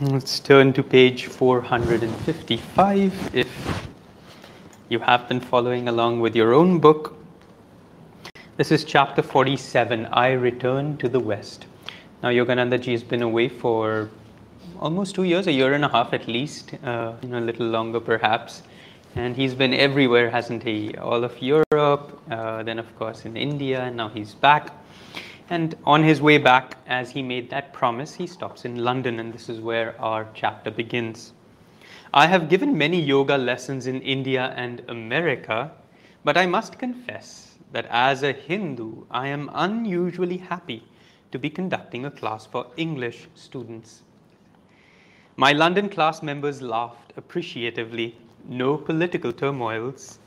Let's turn to page 455 if you have been following along with your own book. This is chapter 47 I Return to the West. Now, Yogananda ji has been away for almost two years, a year and a half at least, uh, you know, a little longer perhaps. And he's been everywhere, hasn't he? All of Europe, uh, then, of course, in India, and now he's back. And on his way back, as he made that promise, he stops in London, and this is where our chapter begins. I have given many yoga lessons in India and America, but I must confess that as a Hindu, I am unusually happy to be conducting a class for English students. My London class members laughed appreciatively. No political turmoils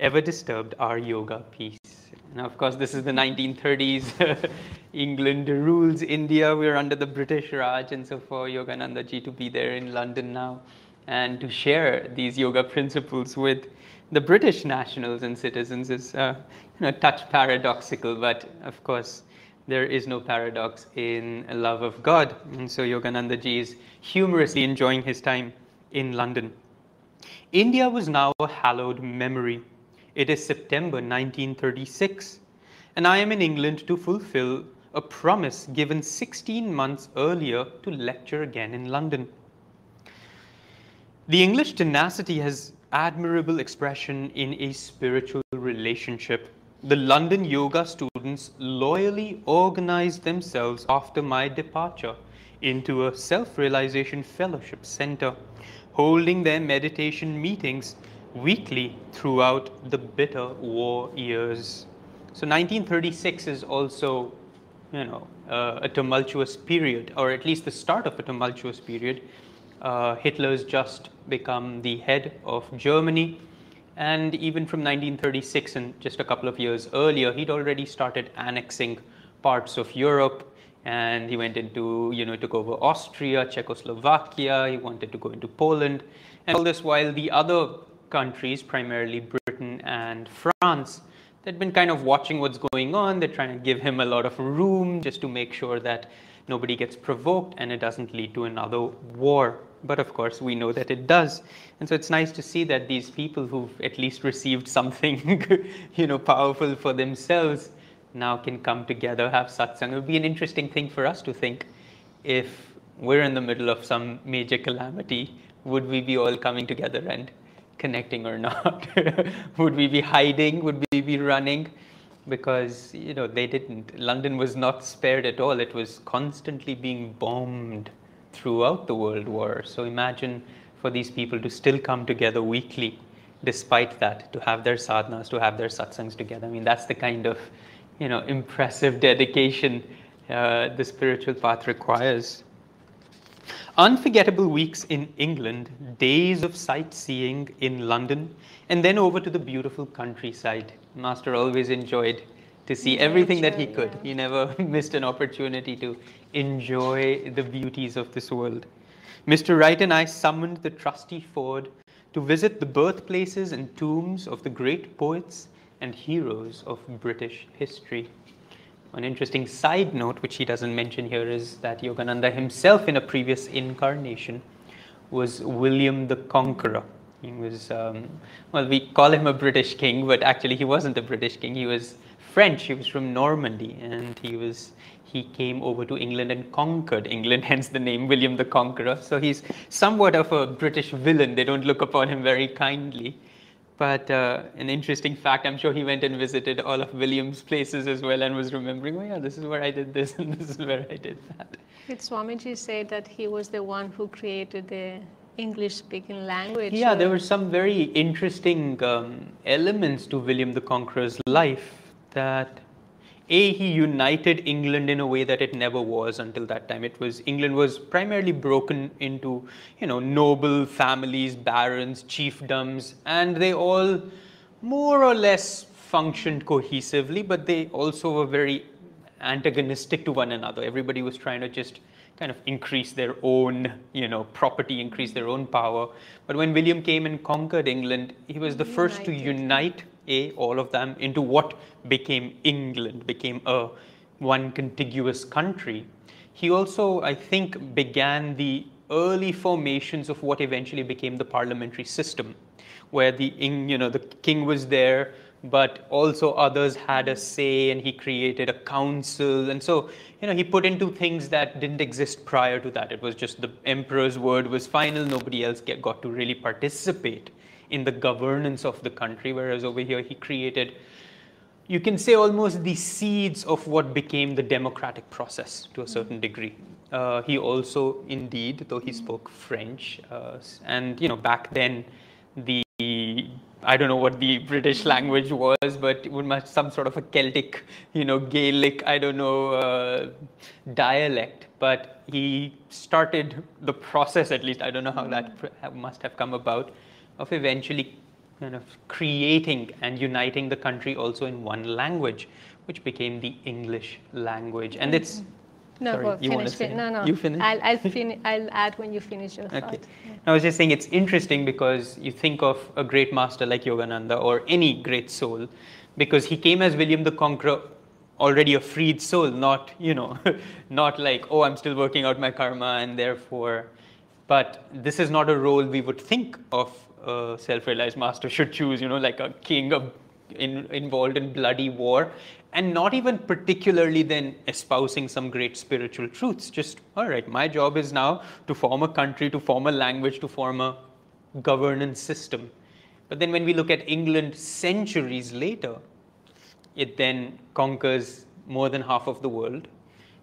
ever disturbed our yoga peace. Now, of course, this is the 1930s. England rules India. We're under the British Raj, and so for Yogananda ji to be there in London now and to share these yoga principles with the British nationals and citizens is uh, you know, a touch paradoxical, but of course, there is no paradox in love of God. And so Yogananda ji is humorously enjoying his time in London. India was now a hallowed memory. It is September 1936, and I am in England to fulfill a promise given 16 months earlier to lecture again in London. The English tenacity has admirable expression in a spiritual relationship the London yoga students loyally organized themselves after my departure into a self realization fellowship center, holding their meditation meetings weekly throughout the bitter war years. So 1936 is also, you know, uh, a tumultuous period, or at least the start of a tumultuous period. Uh, Hitler's just become the head of Germany and even from 1936 and just a couple of years earlier, he'd already started annexing parts of Europe. And he went into, you know, took over Austria, Czechoslovakia, he wanted to go into Poland. And all this while the other countries, primarily Britain and France, they'd been kind of watching what's going on. They're trying to give him a lot of room just to make sure that nobody gets provoked and it doesn't lead to another war. But of course, we know that it does. And so it's nice to see that these people who've at least received something, you know, powerful for themselves now can come together, have satsang. It would be an interesting thing for us to think if we're in the middle of some major calamity, would we be all coming together and connecting or not? would we be hiding? Would we be running? Because, you know, they didn't. London was not spared at all. It was constantly being bombed throughout the world war. So imagine for these people to still come together weekly despite that, to have their sadhanas, to have their satsangs together. I mean, that's the kind of, you know, impressive dedication uh, the spiritual path requires. Unforgettable weeks in England, days of sightseeing in London, and then over to the beautiful countryside. Master always enjoyed to see everything that he could. He never missed an opportunity to enjoy the beauties of this world. Mr. Wright and I summoned the trusty Ford to visit the birthplaces and tombs of the great poets and heroes of British history. One interesting side note, which he doesn't mention here, is that Yogananda himself, in a previous incarnation, was William the Conqueror. He was, um, well, we call him a British king, but actually he wasn't a British king. He was French. He was from Normandy, and he was he came over to England and conquered England, hence the name William the Conqueror. So he's somewhat of a British villain. They don't look upon him very kindly. But uh, an interesting fact, I'm sure he went and visited all of William's places as well and was remembering, oh yeah, this is where I did this and this is where I did that. Did Swamiji say that he was the one who created the English speaking language? Yeah, or? there were some very interesting um, elements to William the Conqueror's life that a he united england in a way that it never was until that time. It was england was primarily broken into you know noble families barons chiefdoms and they all more or less functioned cohesively but they also were very antagonistic to one another. Everybody was trying to just kind of increase their own you know property increase their own power. But when william came and conquered england he was the first to unite a, all of them, into what became England, became a one contiguous country. He also, I think, began the early formations of what eventually became the parliamentary system, where the you know the king was there, but also others had a say, and he created a council, and so you know he put into things that didn't exist prior to that. It was just the emperor's word was final; nobody else get, got to really participate in the governance of the country. Whereas over here, he created you can say almost the seeds of what became the democratic process to a certain degree. Uh, he also, indeed, though he spoke French, uh, and you know, back then, the I don't know what the British language was, but it was some sort of a Celtic, you know, Gaelic, I don't know, uh, dialect. But he started the process, at least I don't know how that must have come about, of eventually kind of creating and uniting the country also in one language, which became the English language. And it's mm-hmm. no, Sorry, go you finish. fin- no, no. You finish? I'll, I'll, fin- I'll add when you finish your Okay. thought. I was just saying it's interesting because you think of a great master like Yogananda or any great soul, because he came as William the Conqueror, already a freed soul, not you know, not like oh I'm still working out my karma and therefore, but this is not a role we would think of a self-realized master should choose. You know, like a king of in, involved in bloody war and not even particularly then espousing some great spiritual truths. Just, all right, my job is now to form a country, to form a language, to form a governance system. But then when we look at England centuries later, it then conquers more than half of the world,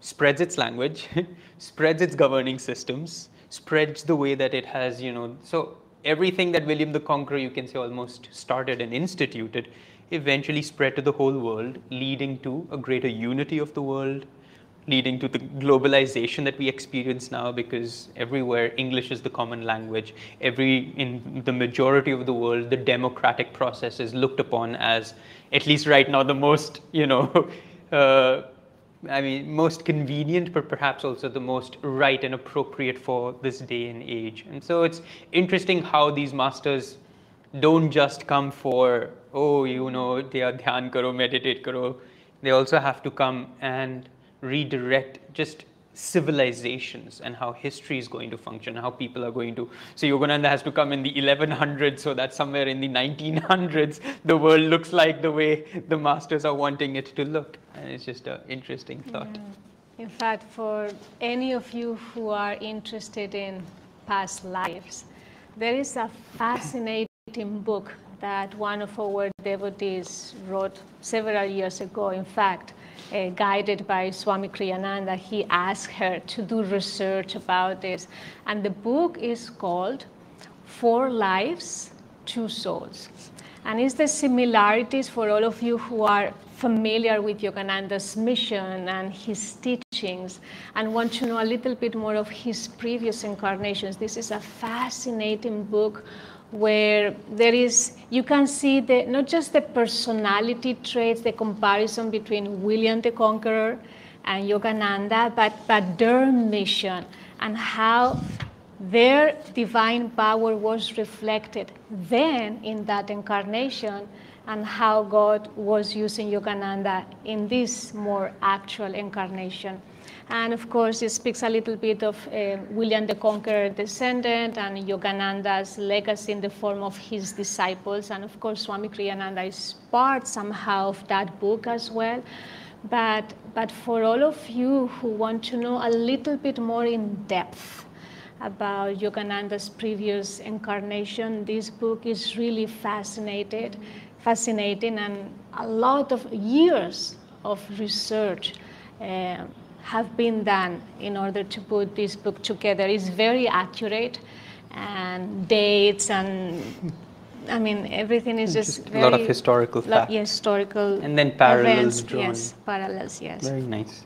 spreads its language, spreads its governing systems, spreads the way that it has, you know, so everything that William the Conqueror, you can say, almost started and instituted eventually spread to the whole world, leading to a greater unity of the world, leading to the globalization that we experience now because everywhere English is the common language. Every in the majority of the world, the democratic process is looked upon as, at least right now, the most you know. Uh, I mean, most convenient, but perhaps also the most right and appropriate for this day and age. And so it's interesting how these masters don't just come for, oh, you know, they are dhyan karo, meditate karo. They also have to come and redirect just civilizations and how history is going to function, how people are going to. So Yogananda has to come in the 1100s, so that somewhere in the 1900s, the world looks like the way the masters are wanting it to look. And it's just an interesting thought. Yeah. In fact, for any of you who are interested in past lives, there is a fascinating book that one of our devotees wrote several years ago. In fact, uh, guided by Swami Kriyananda, he asked her to do research about this. And the book is called Four Lives, Two Souls. And it's the similarities for all of you who are familiar with Yogananda's mission and his teachings and want to know a little bit more of his previous incarnations. This is a fascinating book where there is you can see the not just the personality traits the comparison between william the conqueror and yogananda but but their mission and how their divine power was reflected then in that incarnation and how god was using yogananda in this more actual incarnation and of course, it speaks a little bit of uh, William the Conqueror descendant and Yogananda's legacy in the form of his disciples. And of course, Swami Kriyananda is part somehow of that book as well. But, but for all of you who want to know a little bit more in depth about Yogananda's previous incarnation, this book is really fascinated, fascinating and a lot of years of research. Uh, have been done in order to put this book together. It's very accurate and dates and I mean everything is just, just very, a lot of historical facts. yes, historical And then parallels events, drawn. Yes, parallels, yes. Very nice.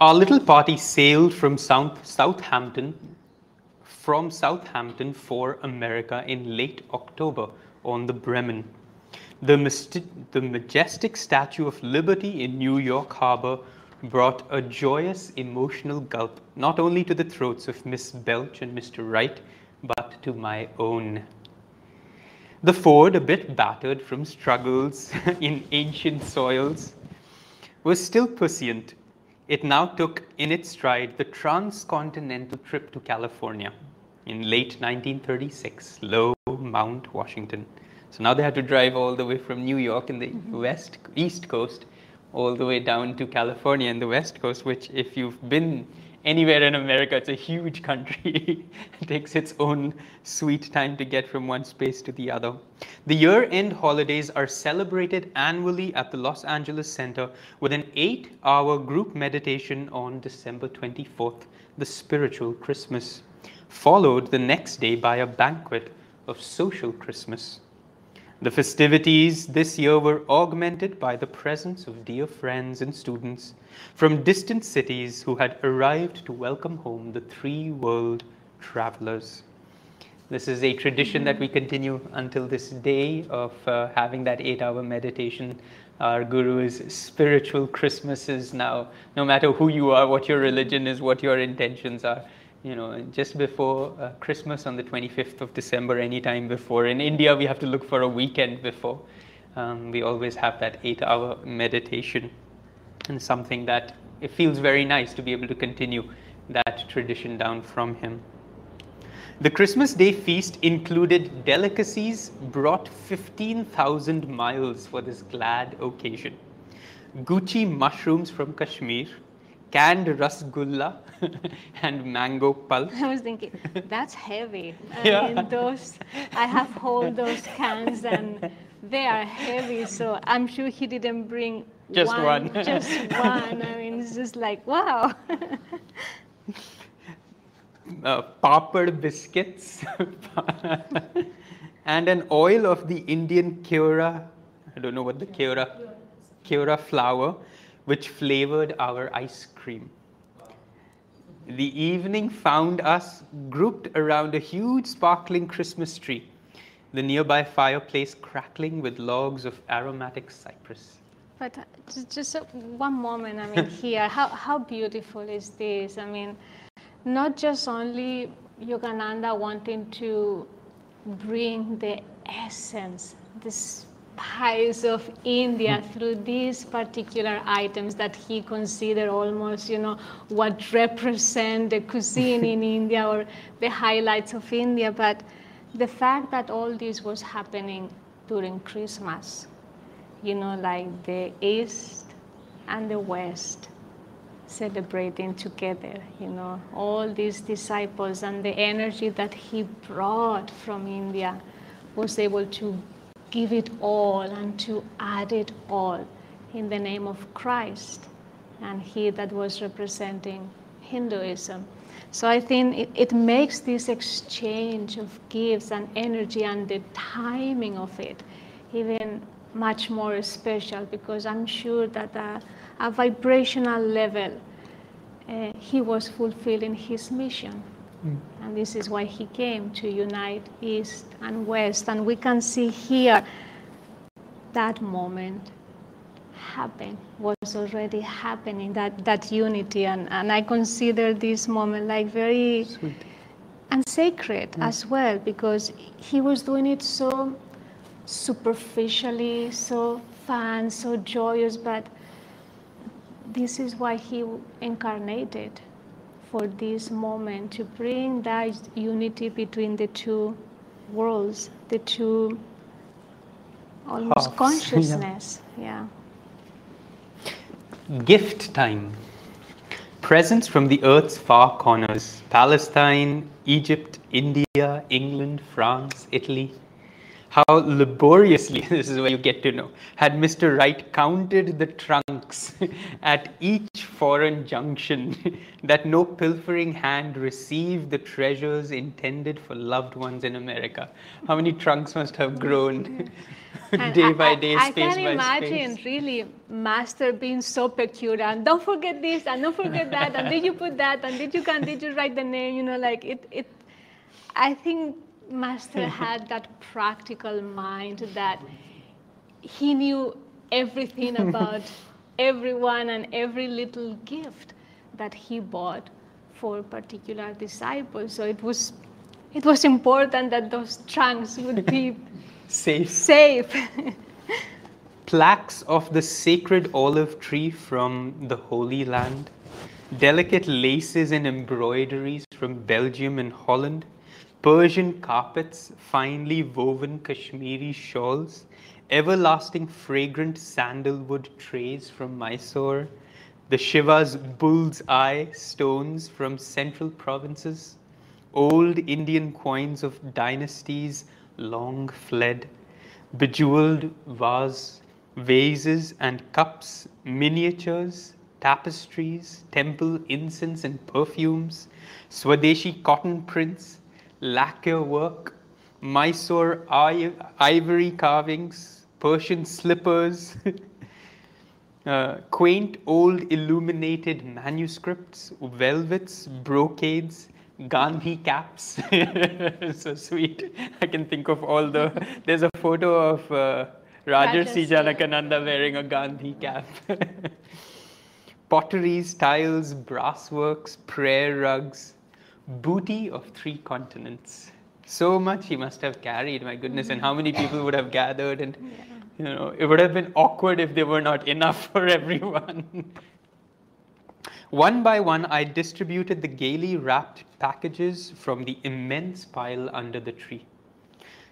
Our little party sailed from South, Southampton, from Southampton for America in late October on the Bremen. The, the majestic Statue of Liberty in New York Harbor brought a joyous emotional gulp not only to the throats of Miss Bletch and Mr. Wright, but to my own. The Ford, a bit battered from struggles in ancient soils, was still prescient, it now took in its stride the transcontinental trip to California in late 1936, lo Mount Washington. So now they had to drive all the way from New York in the mm-hmm. west, east coast, all the way down to California in the west coast, which if you've been anywhere in America. It's a huge country. it takes its own sweet time to get from one space to the other. The year end holidays are celebrated annually at the Los Angeles Center with an eight hour group meditation on December 24th, the spiritual Christmas, followed the next day by a banquet of social Christmas. The festivities this year were augmented by the presence of dear friends and students from distant cities who had arrived to welcome home the three world travelers. This is a tradition that we continue until this day of uh, having that eight hour meditation. Our Guru's spiritual Christmas is now, no matter who you are, what your religion is, what your intentions are, you know, just before uh, Christmas on the 25th of December, anytime before. In India, we have to look for a weekend before. Um, we always have that eight hour meditation and something that it feels very nice to be able to continue that tradition down from him. The Christmas Day feast included delicacies brought 15,000 miles for this glad occasion. Gucchi mushrooms from Kashmir, canned rasgulla and mango pulp. I was thinking, that's heavy. I yeah. mean, those, I have all those cans and they are heavy, so I'm sure he didn't bring just one. one. just one. I mean, it's just like, wow. uh, papad biscuits and an oil of the Indian keora, I don't know what the keora, keora flower, which flavored our ice cream. The evening found us grouped around a huge sparkling Christmas tree, the nearby fireplace crackling with logs of aromatic cypress. But uh, just, just one moment, I mean, here, how, how beautiful is this? I mean, not just only Yogananda wanting to bring the essence, this spice of India through these particular items that he considered almost, you know, what represent the cuisine in India or the highlights of India. But the fact that all this was happening during Christmas, you know, like the East and the West celebrating together, you know, all these disciples and the energy that he brought from India was able to give it all and to add it all in the name of Christ and he that was representing Hinduism. So I think it, it makes this exchange of gifts and energy and the timing of it even much more special because I'm sure that a, a vibrational level uh, he was fulfilling his mission. Mm. And this is why he came to unite East and West. And we can see here that moment happen, was already happening, that, that unity. And, and I consider this moment like very Sweet. and sacred mm. as well, because he was doing it so superficially, so fun, so joyous, but this is why he incarnated for this moment to bring that unity between the two worlds, the two almost Halves. consciousness. Yeah. yeah. Gift time. Presents from the earth's far corners Palestine, Egypt, India, England, France, Italy how laboriously, this is where you get to know, had Mr. Wright counted the trunks at each foreign junction, that no pilfering hand received the treasures intended for loved ones in America. How many trunks must have grown day by day, I, space I can imagine really master being so peculiar and don't forget this and don't forget that and did you put that and did you can did you write the name, you know, like it, it I think Master had that practical mind that he knew everything about everyone and every little gift that he bought for particular disciples. So it was it was important that those trunks would be safe. Safe. plaques of the sacred olive tree from the Holy Land, delicate laces and embroideries from Belgium and Holland, Persian carpets, finely woven Kashmiri shawls, everlasting fragrant sandalwood trays from Mysore, the Shiva's bull's eye stones from central provinces, old Indian coins of dynasties long fled, bejeweled vase, vases and cups, miniatures, tapestries, temple incense and perfumes, Swadeshi cotton prints, lacquer work, Mysore ivory carvings, Persian slippers, uh, quaint old illuminated manuscripts, velvets, brocades, Gandhi caps. so sweet. I can think of all the. There's a photo of uh, Rajarsi Janakananda wearing a Gandhi cap. Potteries, tiles, brassworks, prayer rugs, booty of three continents. So much he must have carried, my goodness, and how many people would have gathered and yeah. you know it would have been awkward if there were not enough for everyone. one by one, I distributed the gaily wrapped packages from the immense pile under the tree.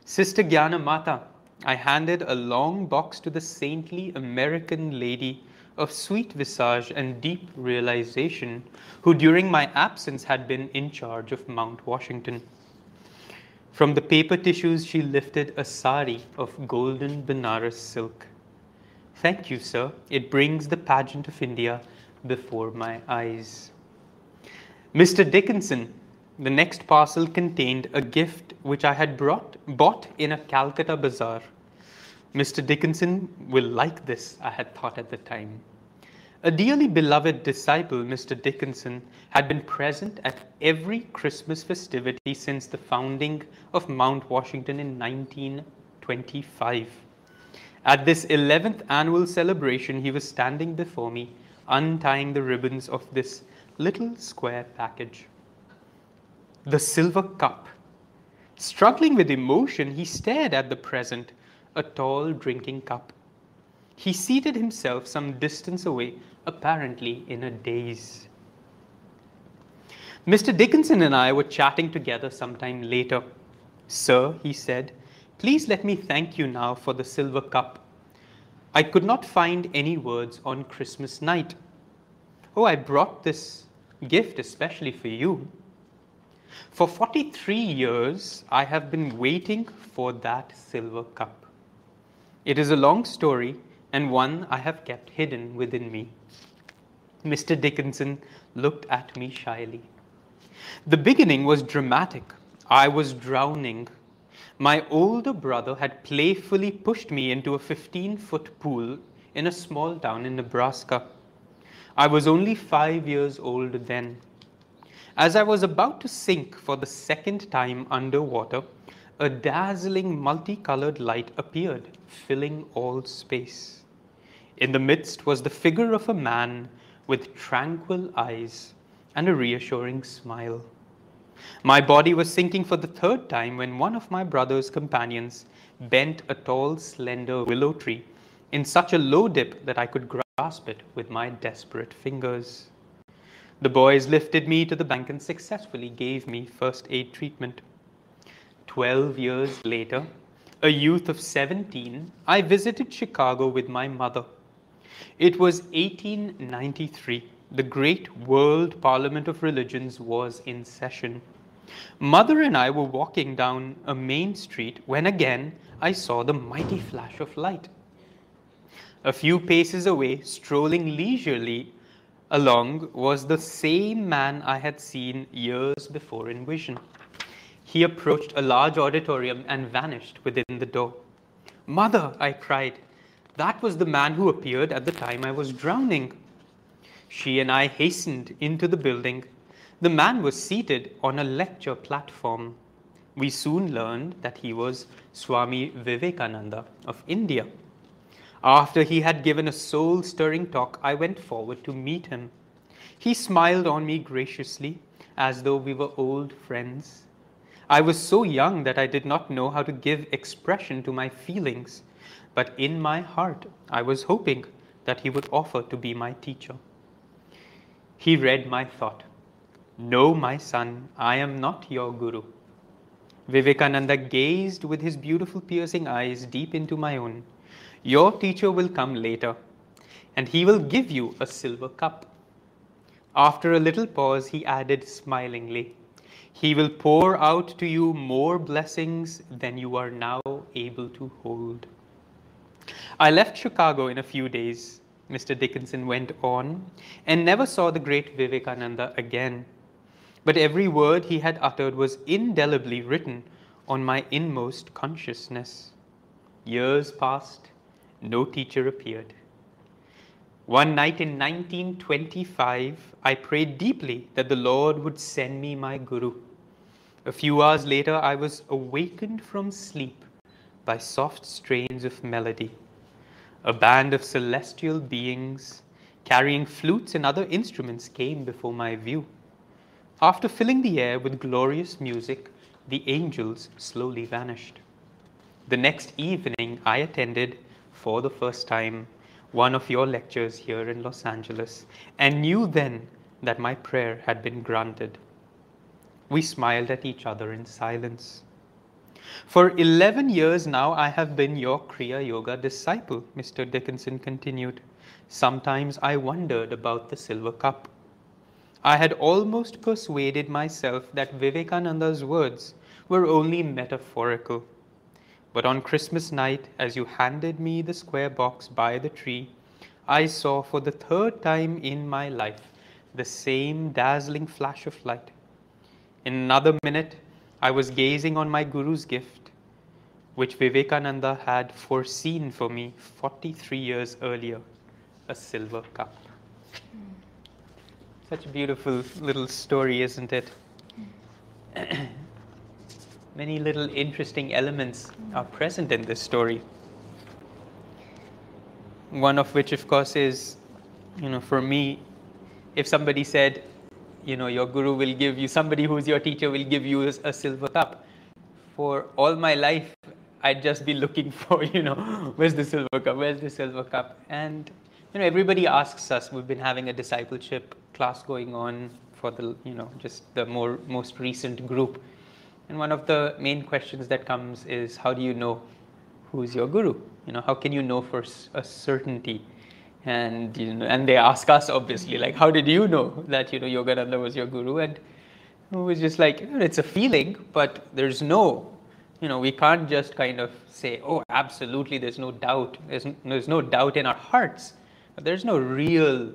Sister Gyana Mata, I handed a long box to the saintly American lady of sweet visage and deep realization, who during my absence had been in charge of Mount Washington. From the paper tissues, she lifted a sari of golden Benares silk. Thank you, sir. It brings the pageant of India before my eyes. Mr. Dickinson, the next parcel contained a gift which I had brought, bought in a Calcutta bazaar. Mr. Dickinson will like this, I had thought at the time. A dearly beloved disciple, Mr. Dickinson, had been present at every Christmas festivity since the founding of Mount Washington in 1925. At this 11th annual celebration, he was standing before me, untying the ribbons of this little square package. The silver cup. Struggling with emotion, he stared at the present a tall drinking cup. He seated himself some distance away, apparently in a daze. Mr. Dickinson and I were chatting together some time later. Sir, he said, please let me thank you now for the silver cup. I could not find any words on Christmas night. Oh, I brought this gift especially for you. For 43 years, I have been waiting for that silver cup. It is a long story and one I have kept hidden within me. Mr. Dickinson looked at me shyly. The beginning was dramatic. I was drowning. My older brother had playfully pushed me into a 15 foot pool in a small town in Nebraska. I was only five years old then. As I was about to sink for the second time underwater, a dazzling multicolored light appeared, filling all space. In the midst was the figure of a man with tranquil eyes and a reassuring smile. My body was sinking for the third time when one of my brother's companions bent a tall, slender willow tree in such a low dip that I could grasp it with my desperate fingers. The boys lifted me to the bank and successfully gave me first aid treatment. Twelve years later, a youth of 17, I visited Chicago with my mother. It was 1893. The great World Parliament of Religions was in session. Mother and I were walking down a main street when again I saw the mighty flash of light. A few paces away, strolling leisurely along, was the same man I had seen years before in vision. He approached a large auditorium and vanished within the door. Mother, I cried, that was the man who appeared at the time I was drowning. She and I hastened into the building. The man was seated on a lecture platform. We soon learned that he was Swami Vivekananda of India. After he had given a soul stirring talk, I went forward to meet him. He smiled on me graciously as though we were old friends. I was so young that I did not know how to give expression to my feelings. but in my heart I was hoping that he would offer to be my teacher. He read my thought. No, my son, I am not your guru. Vivekananda gazed with his beautiful piercing eyes deep into my own. Your teacher will come later, and he will give you a silver cup. After a little pause, he added smilingly, He will pour out to you more blessings than you are now able to hold. I left Chicago in a few days, Mr. Dickinson went on, and never saw the great Vivekananda again. But every word he had uttered was indelibly written on my inmost consciousness. Years passed, no teacher appeared. One night in 1925, I prayed deeply that the Lord would send me my Guru. A few hours later, I was awakened from sleep by soft strains of melody. A band of celestial beings carrying flutes and other instruments came before my view. After filling the air with glorious music, the angels slowly vanished. The next evening, I attended for the first time one of your lectures here in Los Angeles and knew then that my prayer had been granted. We smiled at each other in silence. For 11 years now, I have been your Kriya Yoga disciple, Mr. Dickinson continued. Sometimes I wondered about the silver cup. I had almost persuaded myself that Vivekananda's words were only metaphorical. But on Christmas night, as you handed me the square box by the tree, I saw for the third time in my life the same dazzling flash of light. In another minute, I was gazing on my Guru's gift, which Vivekananda had foreseen for me 43 years earlier a silver cup. Such a beautiful little story, isn't it? Many little interesting elements are present in this story. One of which, of course, is, you know, for me, if somebody said, you know, your guru will give you, somebody who's your teacher will give you a, silver cup. For all my life, I'd just be looking for, you know, where's the silver cup? Where's the silver cup? And, you know, everybody asks us, we've been having a discipleship class going on for the, you know, just the more most recent group. And one of the main questions that comes is how do you know who's your guru? You know, how can you know for a certainty? And you know, and they ask us obviously, like, how did you know that you know Yogananda was your guru? And it was just like it's a feeling, but there's no, you know, we can't just kind of say, oh, absolutely, there's no doubt. There's, there's no doubt in our hearts. But there's no real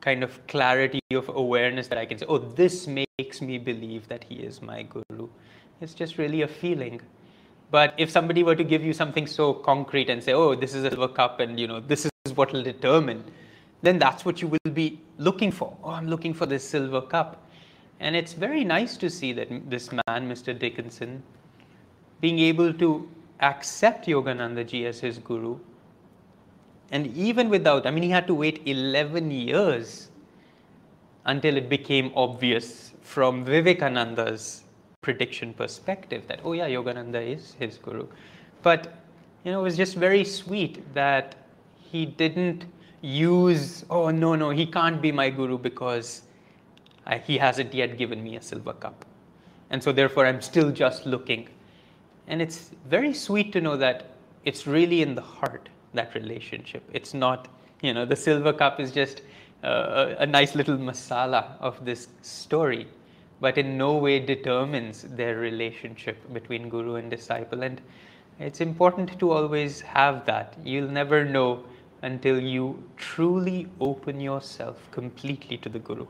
kind of clarity of awareness that I can say, oh, this makes me believe that he is my guru. It's just really a feeling. But if somebody were to give you something so concrete and say, oh, this is a silver cup and you know this is what will determine, then that's what you will be looking for. Oh, I'm looking for this silver cup. And it's very nice to see that this man, Mr. Dickinson, being able to accept Yogananda ji as his guru. And even without, I mean, he had to wait 11 years until it became obvious from Vivekananda's prediction perspective that, oh yeah, Yogananda is his guru. But, you know, it was just very sweet that he didn't use, oh no, no, he can't be my guru because I, he hasn't yet given me a silver cup. And so therefore I'm still just looking. And it's very sweet to know that it's really in the heart, that relationship. It's not, you know, the silver cup is just uh, a nice little masala of this story but in no way determines their relationship between guru and disciple. And it's important to always have that. You'll never know until you truly open yourself completely to the guru.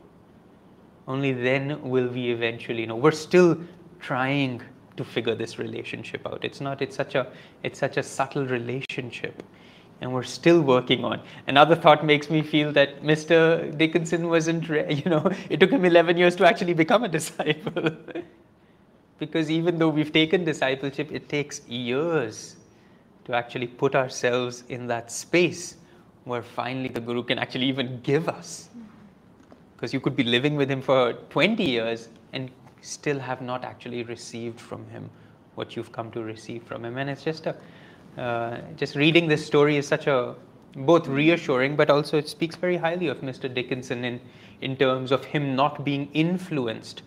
Only then will we eventually know. We're still trying to figure this relationship out. It's not, it's such a, it's such a subtle relationship and we're still working on. Another thought makes me feel that Mr. Dickinson wasn't, you know, it took him 11 years to actually become a disciple. because even though we've taken discipleship, it takes years to actually put ourselves in that space where finally the Guru can actually even give us. Because you could be living with him for 20 years and still have not actually received from him what you've come to receive from him. And it's just a Uh, just reading this story is such a both reassuring, but also it speaks very highly of Mr. Dickinson in, in terms of him not being influenced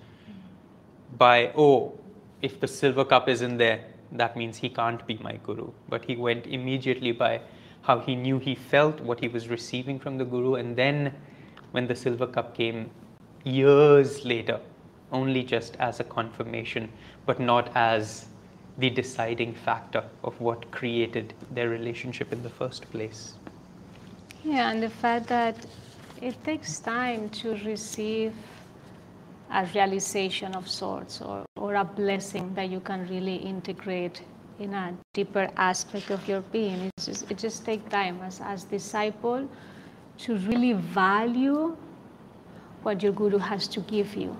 by, oh, if the silver cup isn't there, that means he can't be my guru. But he went immediately by how he knew he felt, what he was receiving from the guru, and then when the silver cup came years later, only just as a confirmation, but not as the deciding factor of what created their relationship in the first place. Yeah, and the fact that it takes time to receive a realization of sorts or, or a blessing that you can really integrate in a deeper aspect of your being. It's just, it just takes time as, as disciple to really value what your guru has to give you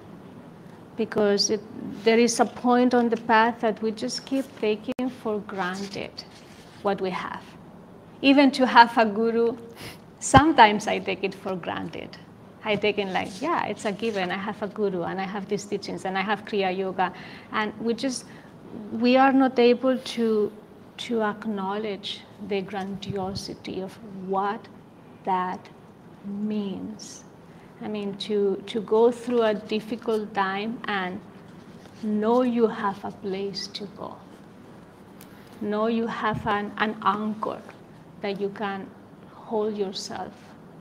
because it, there is a point on the path that we just keep taking for granted what we have. Even to have a guru, sometimes I take it for granted. I take it like, yeah, it's a given. I have a guru and I have these teachings and I have Kriya Yoga. And we just, we are not able to, to acknowledge the grandiosity of what that means. I mean, to, to go through a difficult time and know you have a place to go. Know you have an, an anchor that you can hold yourself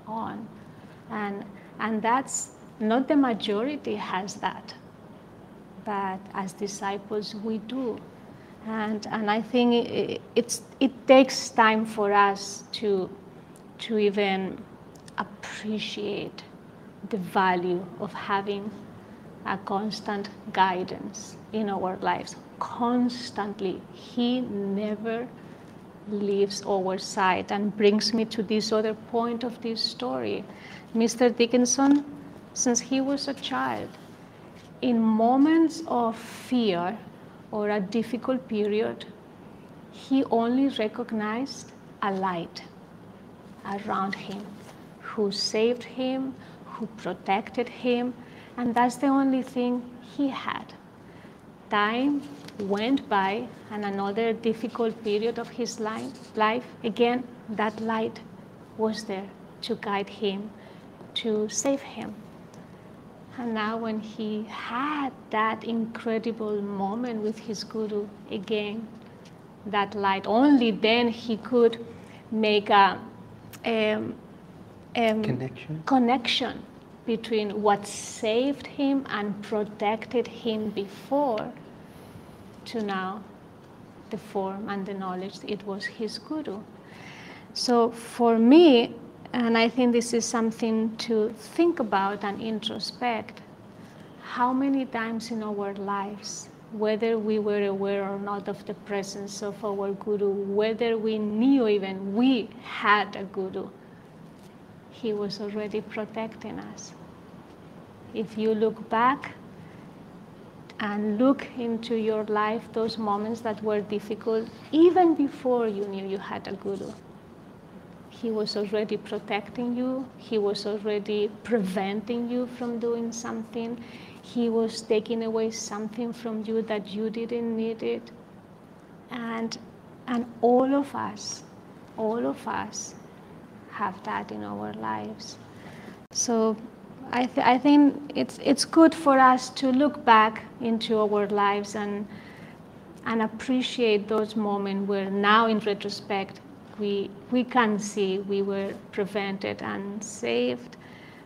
on. And, and that's not the majority has that, but as disciples we do. And, and I think it, it's, it takes time for us to, to even appreciate the value of having a constant guidance in our lives. Constantly. He never leaves our side and brings me to this other point of this story. Mr. Dickinson, since he was a child, in moments of fear or a difficult period, he only recognized a light around him who saved him, who protected him, and that's the only thing he had. Time went by, and another difficult period of his life, again, that light was there to guide him, to save him. And now, when he had that incredible moment with his guru again, that light, only then he could make a, um, um, Connection. connection between what saved him and protected him before to now the form and the knowledge it was his guru so for me and i think this is something to think about and introspect how many times in our lives whether we were aware or not of the presence of our guru whether we knew even we had a guru he was already protecting us. If you look back and look into your life, those moments that were difficult, even before you knew you had a guru, he was already protecting you, he was already preventing you from doing something, he was taking away something from you that you didn't need it. And, and all of us, all of us have that in our lives. So I, th- I think it's, it's good for us to look back into our lives and, and appreciate those moments where now in retrospect we, we can see we were prevented and saved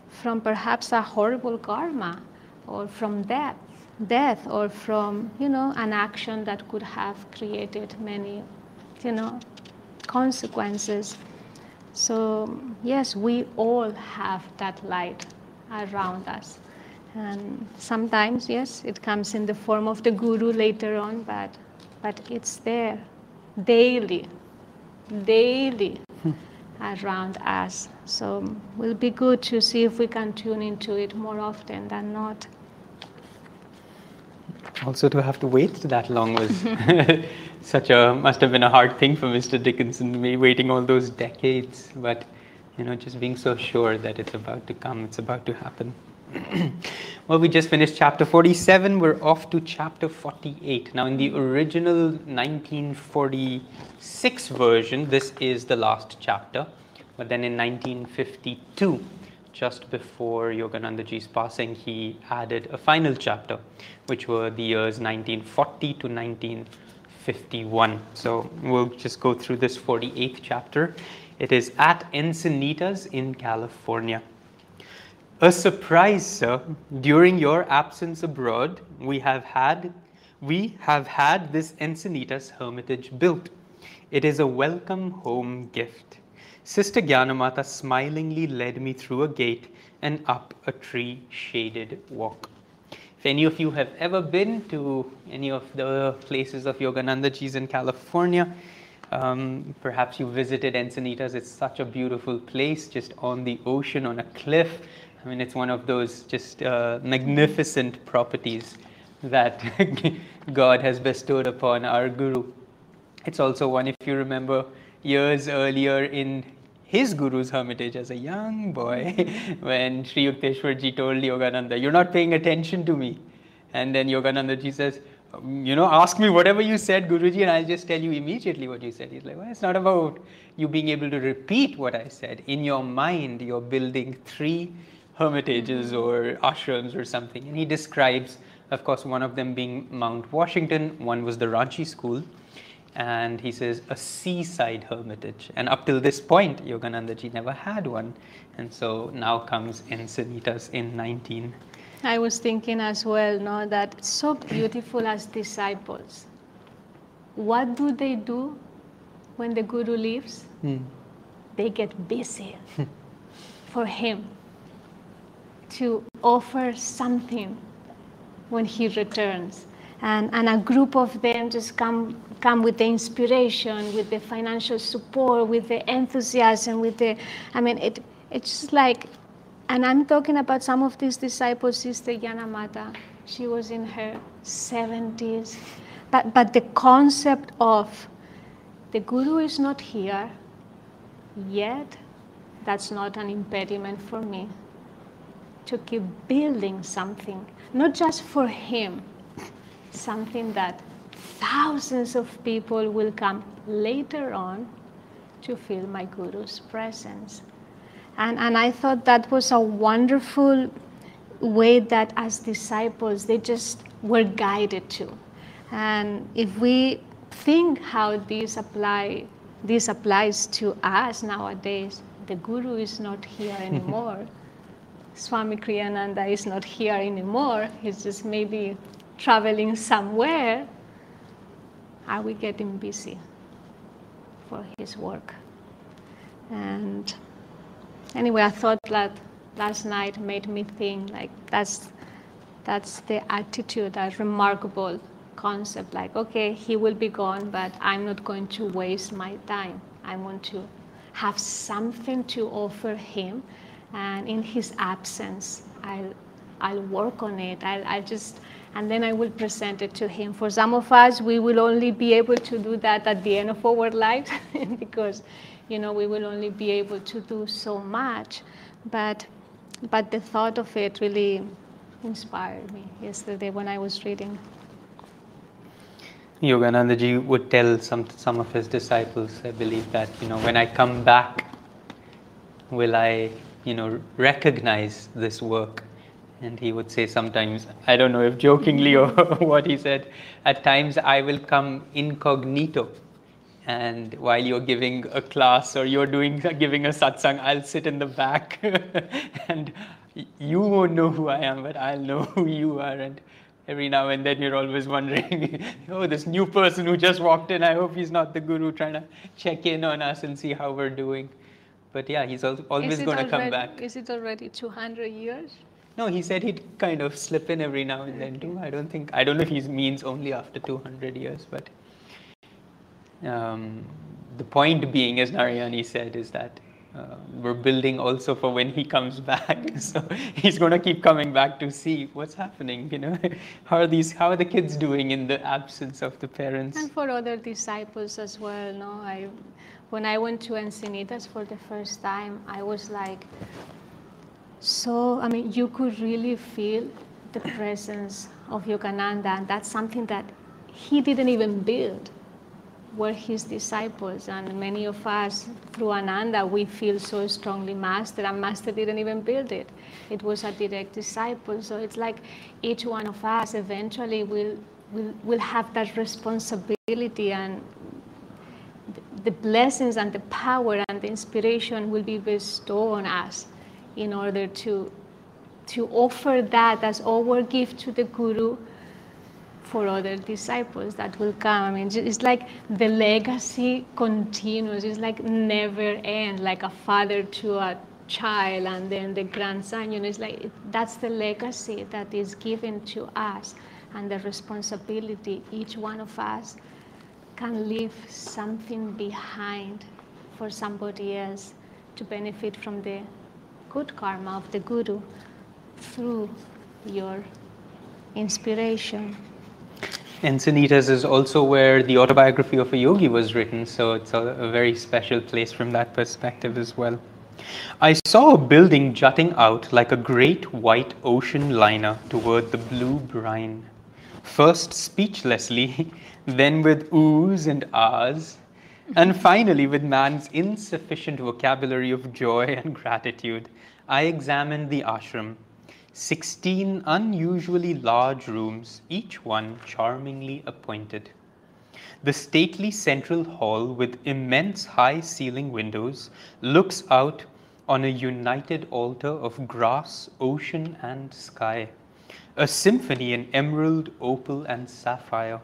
from perhaps a horrible karma or from death death or from you know an action that could have created many you know consequences so, yes, we all have that light around us. And sometimes, yes, it comes in the form of the guru later on, but, but it's there daily, daily hmm. around us. So, it will be good to see if we can tune into it more often than not. Also, to have to wait that long was such a must have been a hard thing for Mr. Dickinson, me waiting all those decades. But you know, just being so sure that it's about to come, it's about to happen. well, we just finished chapter 47. We're off to chapter 48. Now, in the original 1946 version, this is the last chapter. But then in 1952, just before Yoganandaji's passing, he added a final chapter, which were the years 1940 to 1951. So we'll just go through this 48th chapter. It is at Encinitas in California. A surprise, sir. During your absence abroad, we have had we have had this Encinitas hermitage built. It is a welcome home gift. Sister Gyanamata smilingly led me through a gate and up a tree shaded walk. If any of you have ever been to any of the places of Yoganandaji's in California, um, perhaps you visited Encinitas. It's such a beautiful place, just on the ocean, on a cliff. I mean, it's one of those just uh, magnificent properties that God has bestowed upon our Guru. It's also one, if you remember, years earlier in his Guru's hermitage as a young boy, when Sri Yukteswarji told Yogananda, You're not paying attention to me. And then Yogananda ji says, um, you know, ask me whatever you said, Guruji, and I'll just tell you immediately what you said. He's like, well, it's not about you being able to repeat what I said. In your mind, you're building three hermitages mm-hmm. or ashrams or something. And he describes, of course, one of them being Mount Washington, one was the Ranchi school, and he says a seaside hermitage. And up till this point, Yoganandaji never had one. And so now comes Encinitas in 19. I was thinking as well, no, that so beautiful as disciples. What do they do when the Guru leaves? Hmm. They get busy for him to offer something when he returns. And, and a group of them just come, come with the inspiration, with the financial support, with the enthusiasm, with the, I mean, it, it's just like, and I'm talking about some of these disciples, Sister Gyanamata, she was in her 70s. But, but the concept of the Guru is not here, yet that's not an impediment for me to keep building something, not just for him, something that thousands of people will come later on to feel my Guru's presence. And, and I thought that was a wonderful way that as disciples they just were guided to. And if we think how this apply this applies to us nowadays, the Guru is not here anymore. Swami Kriyananda is not here anymore. He's just maybe traveling somewhere. Are we getting busy for his work? And anyway, I thought that last night made me think like that's that's the attitude, that remarkable concept. Like, okay, he will be gone, but I'm not going to waste my time. I want to have something to offer him and in his absence, I'll, I'll work on it. I'll, I'll just, and then I will present it to him. For some of us, we will only be able to do that at the end of our lives because, you know, we will only be able to do so much. But, but the thought of it really inspired me yesterday when I was reading. Yoganandaji would tell some, some of his disciples, I believe, that, you know, when I come back, will I you know, recognize this work. And he would say sometimes, I don't know if jokingly or what he said, at times I will come incognito. And while you're giving a class or you're doing giving a satsang, I'll sit in the back and you won't know who I am, but I'll know who you are. And every now and then you're always wondering, oh, this new person who just walked in, I hope he's not the guru trying to check in on us and see how we're doing. But yeah, he's always going to come back. Is it already 200 years? No, he said he'd kind of slip in every now and then too. I don't think, I don't know if he means only after 200 years, but um, the point being, as Narayani said, is that uh, we're building also for when he comes back. so he's going to keep coming back to see what's happening. You know, how are these? How are the kids doing in the absence of the parents? And for other disciples as well. No, I when I went to Encinitas for the first time, I was like, so, I mean, you could really feel the presence of Yogananda, and that's something that he didn't even build. Were his disciples, and many of us through Ananda, we feel so strongly Master, and Master didn't even build it. It was a direct disciple. So it's like each one of us eventually will will, will have that responsibility and the blessings and the power and the inspiration will be bestowed on us in order to to offer that as our gift to the guru for other disciples that will come. I mean, it's like the legacy continues. It's like never end, like a father to a child and then the grandson. You know, it's like that's the legacy that is given to us and the responsibility each one of us can leave something behind for somebody else to benefit from the good karma of the Guru through your inspiration. Encinitas is also where the autobiography of a yogi was written, so it's a, a, very special place from that perspective as well. I saw a building jutting out like a great white ocean liner toward the blue brine. First speechlessly, then with oohs and ahs, and finally with man's insufficient vocabulary of joy and gratitude, I examined the ashram 16 unusually large rooms, each one charmingly appointed. The stately central hall with immense high ceiling windows looks out on a united altar of grass, ocean, and sky, a symphony in emerald, opal, and sapphire.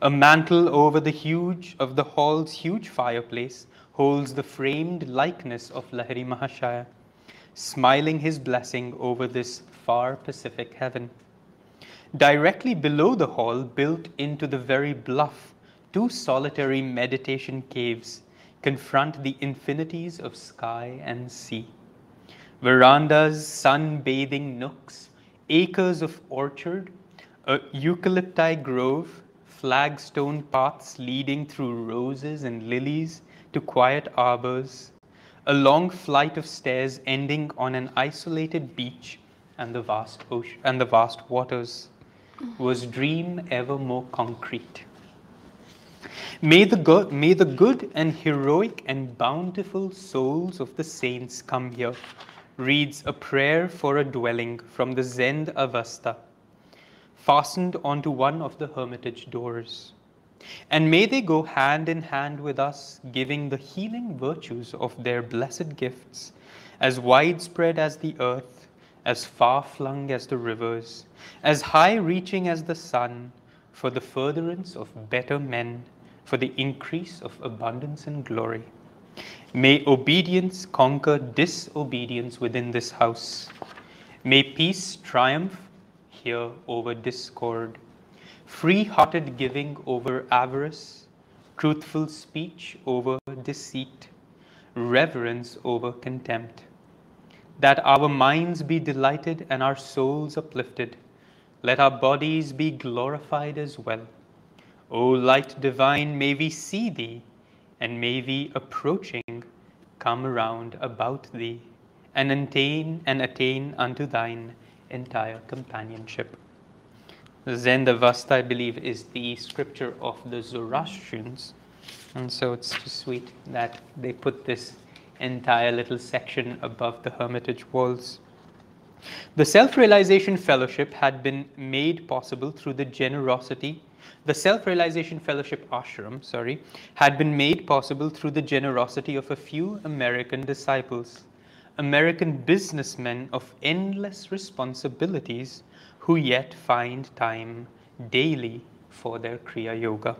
A mantle over the huge of the hall's huge fireplace holds the framed likeness of Lahiri Mahashaya smiling his blessing over this far Pacific heaven. Directly below the hall, built into the very bluff, two solitary meditation caves confront the infinities of sky and sea. Verandas, sun-bathing nooks, acres of orchard, a eucalypti grove, flagstone paths leading through roses and lilies to quiet arbors, a long flight of stairs ending on an isolated beach and the vast ocean and the vast waters was dream ever more concrete. May the good may the good and heroic and bountiful souls of the saints come here reads a prayer for a dwelling from the Zend Avesta fastened onto one of the hermitage doors and may they go hand in hand with us, giving the healing virtues of their blessed gifts, as widespread as the earth, as far flung as the rivers, as high reaching as the sun, for the furtherance of better men, for the increase of abundance and glory. May obedience conquer disobedience within this house. May peace triumph here over discord free hearted giving over avarice, truthful speech over deceit, reverence over contempt. That our minds be delighted and our souls uplifted. Let our bodies be glorified as well. O light divine, may we see thee, and may we approaching come around about thee, and attain and attain unto thine entire companionship. Zend-Avesta, I believe, is the scripture of the Zoroastrians. And so it's just sweet that they put this entire little section above the hermitage walls. The Self Realization Fellowship had been made possible through the generosity. The Self Realization Fellowship Ashram, sorry, had been made possible through the generosity of a few American disciples, American businessmen of endless responsibilities who yet find time daily for their Kriya Yoga.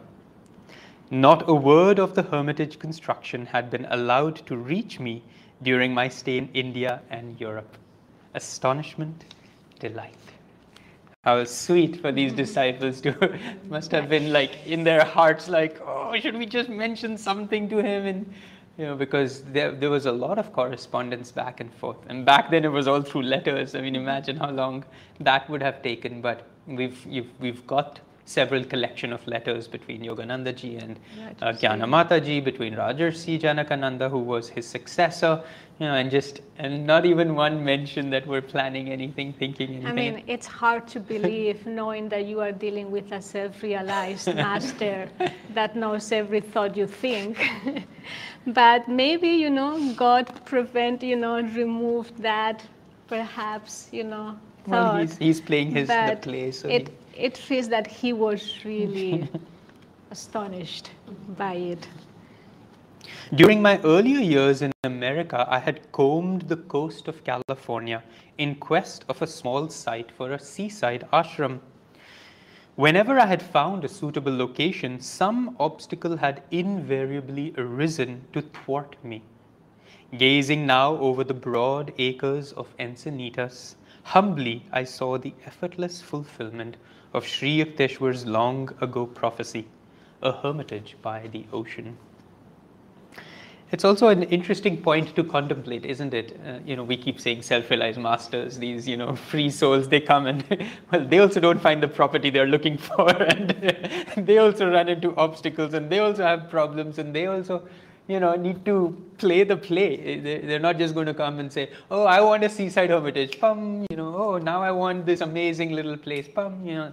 Not a word of the hermitage construction had been allowed to reach me during my stay in India and Europe. Astonishment, delight. How sweet for these disciples to must have been like in their hearts, like, oh, should we just mention something to him? And you know, because there, there was a lot of correspondence back and forth. And back then it was all through letters. I mean, imagine how long that would have taken. But we've, we've got several collection of letters between Yogananda ji and uh, Rajarsi. Gyana Mata ji, between Rajarsi Janakananda, who was his successor, you know, and just and not even one mention that we're planning anything, thinking anything. I mean, it's hard to believe knowing that you are dealing with a self realized master that knows every thought you think. but maybe, you know, God prevent, you know, remove that perhaps, you know, well, he's, he's playing his the but play, so it, he- it feels that he was really astonished by it. During my earlier years in America, I had combed the coast of California in quest of a small site for a seaside ashram. Whenever I had found a suitable location, some obstacle had invariably arisen to thwart me. Gazing now over the broad acres of Encinitas, humbly I saw the effortless fulfillment of Sri Yukteswar's long ago prophecy, a hermitage by the ocean. It's also an interesting point to contemplate, isn't it? Uh, you know, we keep saying self-realized masters, these, you know, free souls, they come and, well, they also don't find the property they're looking for and they also run into obstacles and they also have problems and they also, you know, need to play the play. They- They're not just going to come and say, oh, I want a seaside hermitage, pum, you know, oh, now I want this amazing little place, pum, you know.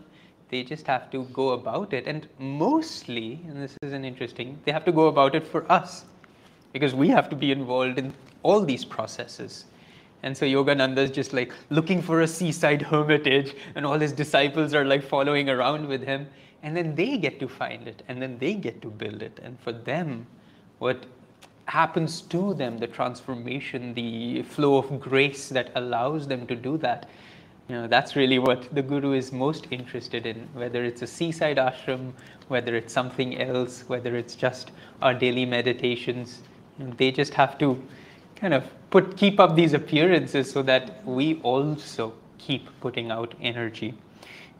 They just have to go about it. And mostly, and this is an interesting, they have to go about it for us because we have to be involved in all these processes. And so Yogananda is just like looking for a seaside hermitage, and all his disciples are like following around with him. And then they get to find it, and then they get to build it. And for them, what happens to them, the transformation, the flow of grace that allows them to do that, you know, that's really what the guru is most interested in, whether it's a seaside ashram, whether it's something else, whether it's just our daily meditations. They just have to kind of put keep up these appearances so that we also keep putting out energy.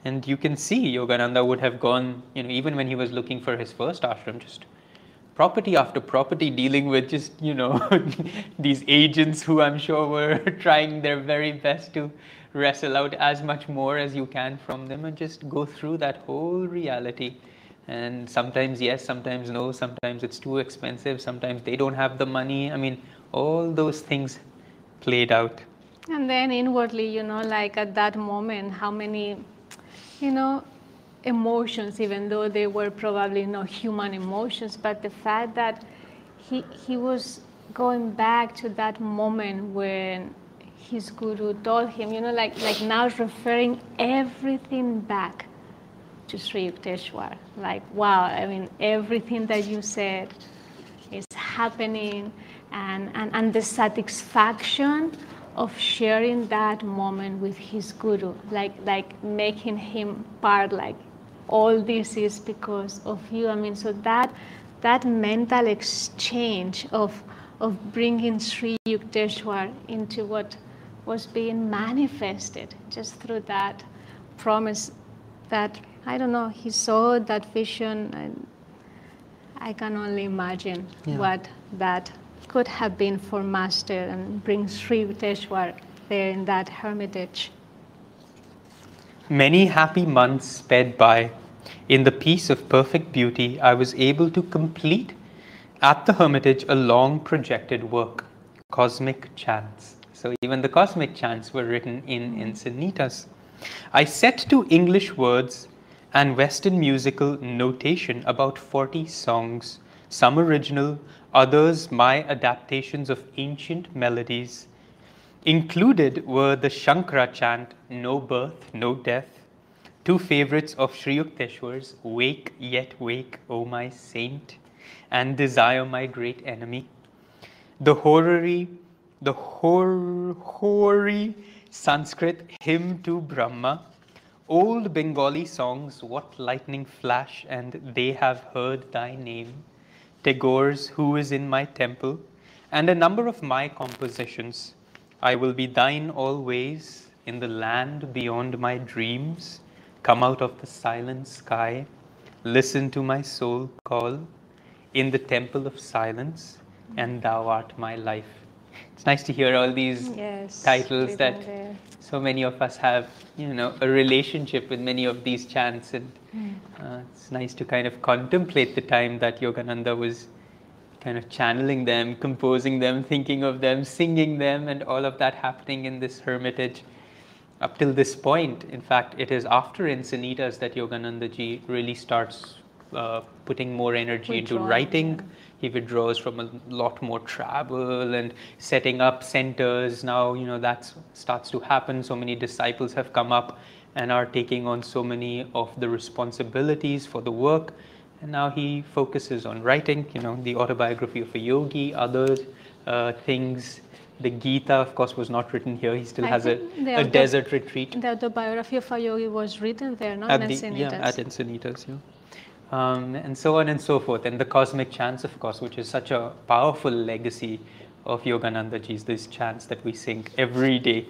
And you can see Yogananda would have gone, you know, even when he was looking for his first ashram, just property after property dealing with just you know these agents who i'm sure were trying their very best to wrestle out as much more as you can from them and just go through that whole reality and sometimes yes sometimes no. Sometimes it's too expensive. Sometimes they don't have the money. I mean all those things played out. And then inwardly, you know, like at that moment, how many, you know, emotions, even though they were probably not human emotions, but the fact that he, he was going back to that moment when his guru told him, you know, like, like now referring everything back to Sri Yukteswar. Like, wow, I mean, everything that you said is happening and, and, and the satisfaction of sharing that moment with his guru, like, like making him part, like all this is because of you. I mean, so that, that mental exchange of, of bringing Sri Yukteswar into what was being manifested just through that promise that, I don't know, he saw that vision and I can only imagine Yeah. what that could have been for Master and bring Sri Yukteswar there in that hermitage. Many happy months sped by. In the peace of perfect beauty, I was able to complete at the Hermitage a long projected work, Cosmic Chants. So even the cosmic chants were written in Encinitas. I set to English words and Western musical notation about 40 songs, some original, others my adaptations of ancient melodies. Included were the Shankara chant, No Birth, No Death, two favorites of Sri Yukteswar's, Wake Yet Wake, O my Saint, and Desire My Great Enemy. The horary, the hor, hoary Sanskrit hymn to Brahma, old Bengali songs, What Lightning Flash and They Have Heard Thy Name, Tagore's Who Is in My Temple, and a number of my compositions. I will be thine always in the land beyond my dreams. Come out of the silent sky, listen to my soul call in the temple of silence, and thou art my life. It's nice to hear all these Yes. titles that there. so many of us have, you know, a relationship with many of these chants, and uh, it's nice to kind of contemplate the time that Yogananda was kind of channeling them, composing them, thinking of them, singing them, and all of that happening in this hermitage. Up till this point, in fact, it is after Encinitas that Yogananda ji really starts uh, putting more energy into writing. yeah. He withdraws from a lot more travel and setting up centers. Now, you know, that starts to happen. So many disciples have come up and are taking on so many of the responsibilities for the work. And now he focuses on writing, you know, the autobiography of a yogi, other uh, things. The Gita, of course, was not written here. He still I has a, a auto- desert retreat. The autobiography of a yogi was written there, not At in Encinitas. yeah, at Encinitas, yeah. Um, and so on and so forth. And the cosmic chants, of course, which is such a powerful legacy of Yogananda Ji's, these chants that we sing every day.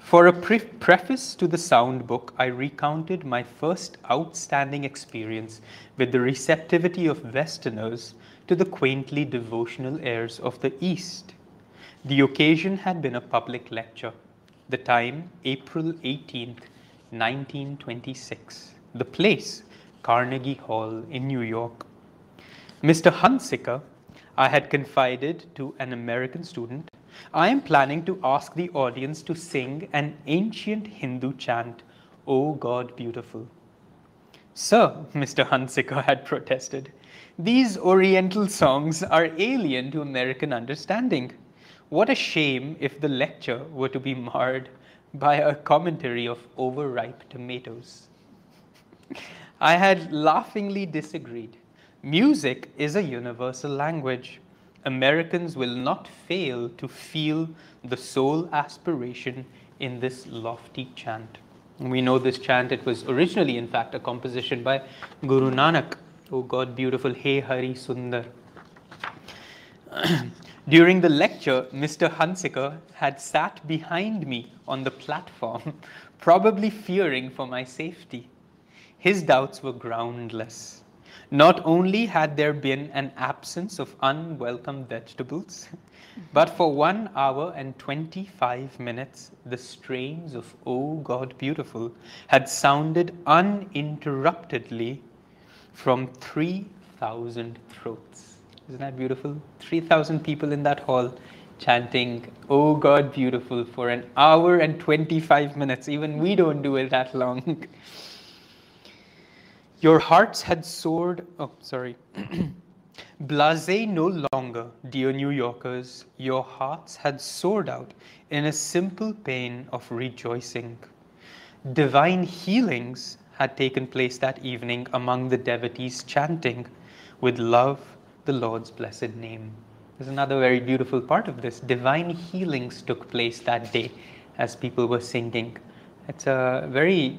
For a pre- preface to the sound book, I recounted my first outstanding experience with the receptivity of Westerners to the quaintly devotional airs of the East. The occasion had been a public lecture. The time, April 18th, 1926. The place, Carnegie Hall in New York. Mr. Hunsicker, I had confided to an American student, I am planning to ask the audience to sing an ancient Hindu chant, O God Beautiful. Sir, Mr. Hunsicker had protested, these Oriental songs are alien to American understanding. What a shame if the lecture were to be marred by a commentary of overripe tomatoes. I had laughingly disagreed. Music is a universal language. Americans will not fail to feel the soul aspiration in this lofty chant. We know this chant, it was originally, in fact, a composition by Guru Nanak. Oh God, beautiful, Hey Hari Sundar. During the lecture, Mr. Hunsicker had sat behind me on the platform, probably fearing for my safety. His doubts were groundless. Not only had there been an absence of unwelcome vegetables, but for one hour and 25 minutes, the strains of O God Beautiful had sounded uninterruptedly from 3,000 throats. Isn't that beautiful? 3,000 people in that hall chanting, Oh God, beautiful, for an hour and 25 minutes. Even we don't do it that long. Your hearts had soared. Oh, sorry. Blase no longer, dear New Yorkers, your hearts had soared out in a simple pain of rejoicing. Divine healings had taken place that evening among the devotees chanting, with love, the Lord's blessed name. There's another very beautiful part of this. Divine healings took place that day as people were singing. It's a very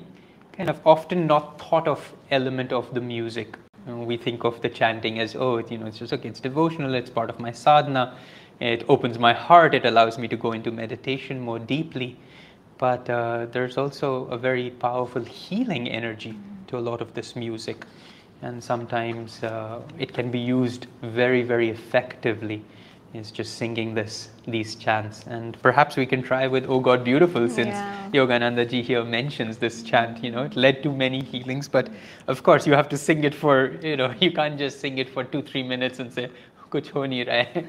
kind of often not thought of element of the music. We think of the chanting as, oh, you know, it's just okay, it's devotional, it's part of my sadhana, it opens my heart, it allows me to go into meditation more deeply. But uh, there's also a very powerful healing energy to a lot of this music. And sometimes uh, it can be used very, very effectively. Is just singing this, these chants, and perhaps we can try with "Oh God, Beautiful," since Yeah. Yogananda ji here mentions this chant. You know, it led to many healings, but of course you have to sing it for. You know, you can't just sing it for two, three minutes and say "Kuch ho nahi raha hai."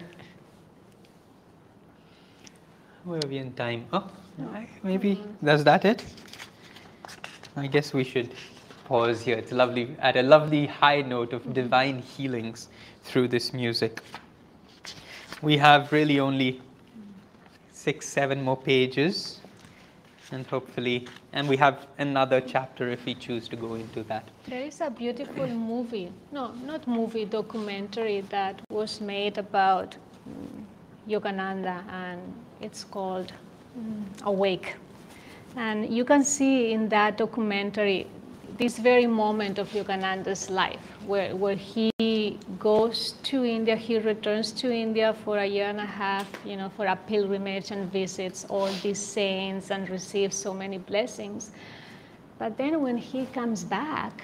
Where are we in time? Oh, maybe that's that it. I guess we should pause here. It's lovely at a lovely high note of mm-hmm. divine healings through this music. We have really only six, seven more pages, and hopefully, and we have another chapter if we choose to go into that. There is a beautiful movie, no, not movie, documentary that was made about mm, Yogananda and it's called mm, Awake. And you can see in that documentary this very moment of Yogananda's life where, where he goes to India, he returns to India for a year and a half, you know, for a pilgrimage and visits all these saints and receives so many blessings. But then when he comes back,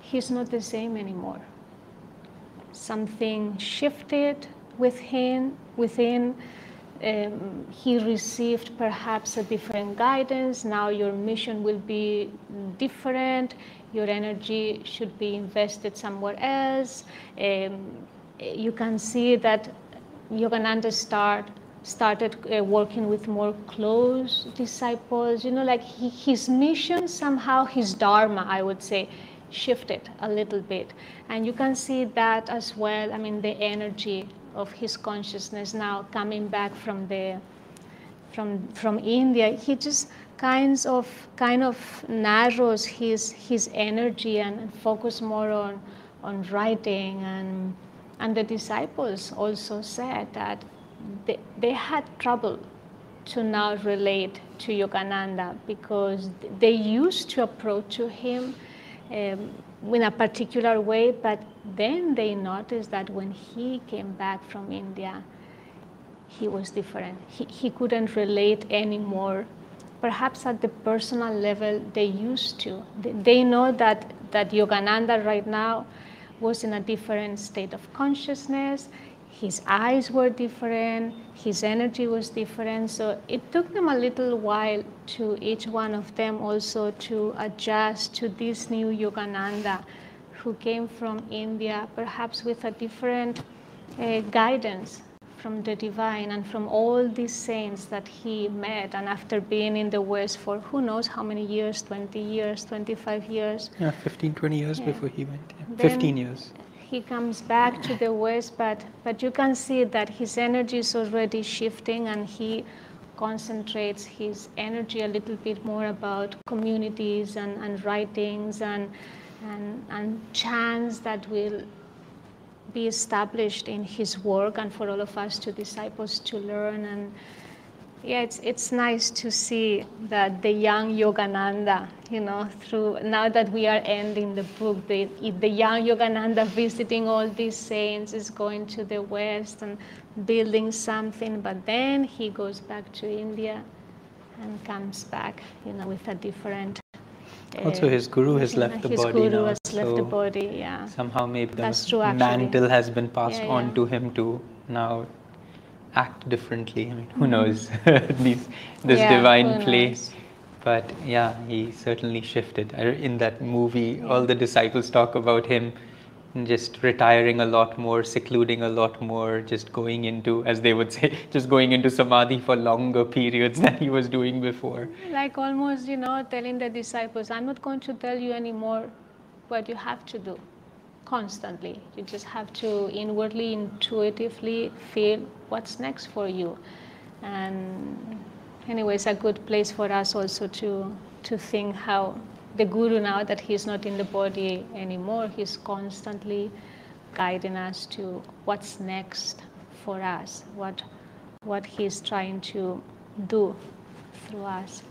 he's not the same anymore. Something shifted, within, within um, he received perhaps a different guidance. Now your mission will be different. Your energy should be invested somewhere else. Um, you can see that Yogananda start, started uh, working with more close disciples. You know, like he, his mission somehow, his dharma, I would say, shifted a little bit. And you can see that as well. I mean, the energy of his consciousness now coming back from the from from India, he just kinds of kind of narrows his his energy and, and focus more on on writing. And and the disciples also said that they, they had trouble to now relate to Yogananda because they used to approach to him um, in a particular way, but then they noticed that when he came back from India, he was different. He, he couldn't relate anymore. Perhaps at the personal level, they used to. They, they know that, that Yogananda right now was in a different state of consciousness. His eyes were different, his energy was different. So it took them a little while to each one of them also to adjust to this new Yogananda who came from India, perhaps with a different uh, guidance from the divine and from all these saints that he met. And after being in the West for who knows how many years 20 years, 25 years. Yeah, 15, 20 years yeah. before he went. Yeah. 15 years. He comes back to the West, but, but you can see that his energy is already shifting and he concentrates his energy a little bit more about communities and, and writings and and, and chants that will be established in his work and for all of us to disciples to learn. And yeah it's it's nice to see that the young yogananda you know through now that we are ending the book the, the young yogananda visiting all these saints is going to the west and building something but then he goes back to india and comes back you know with a different also, his guru has left the his body guru now. has left the body, yeah. Somehow, maybe the true, mantle has been passed yeah, on yeah. to him to now act differently. I mean, who mm-hmm. knows These, this yeah, divine place. But yeah, he certainly shifted. In that movie, all the disciples talk about him just retiring a lot more, secluding a lot more, just going into, as they would say, just going into samadhi for longer periods than he was doing before. Like almost, you know, telling the disciples, I'm not going to tell you anymore what you have to do constantly. You just have to inwardly, intuitively feel what's next for you. And anyway, it's a good place for us also to, to think how the guru now that he's not in the body anymore. He's constantly guiding us to what's next for us what what he's trying to do through us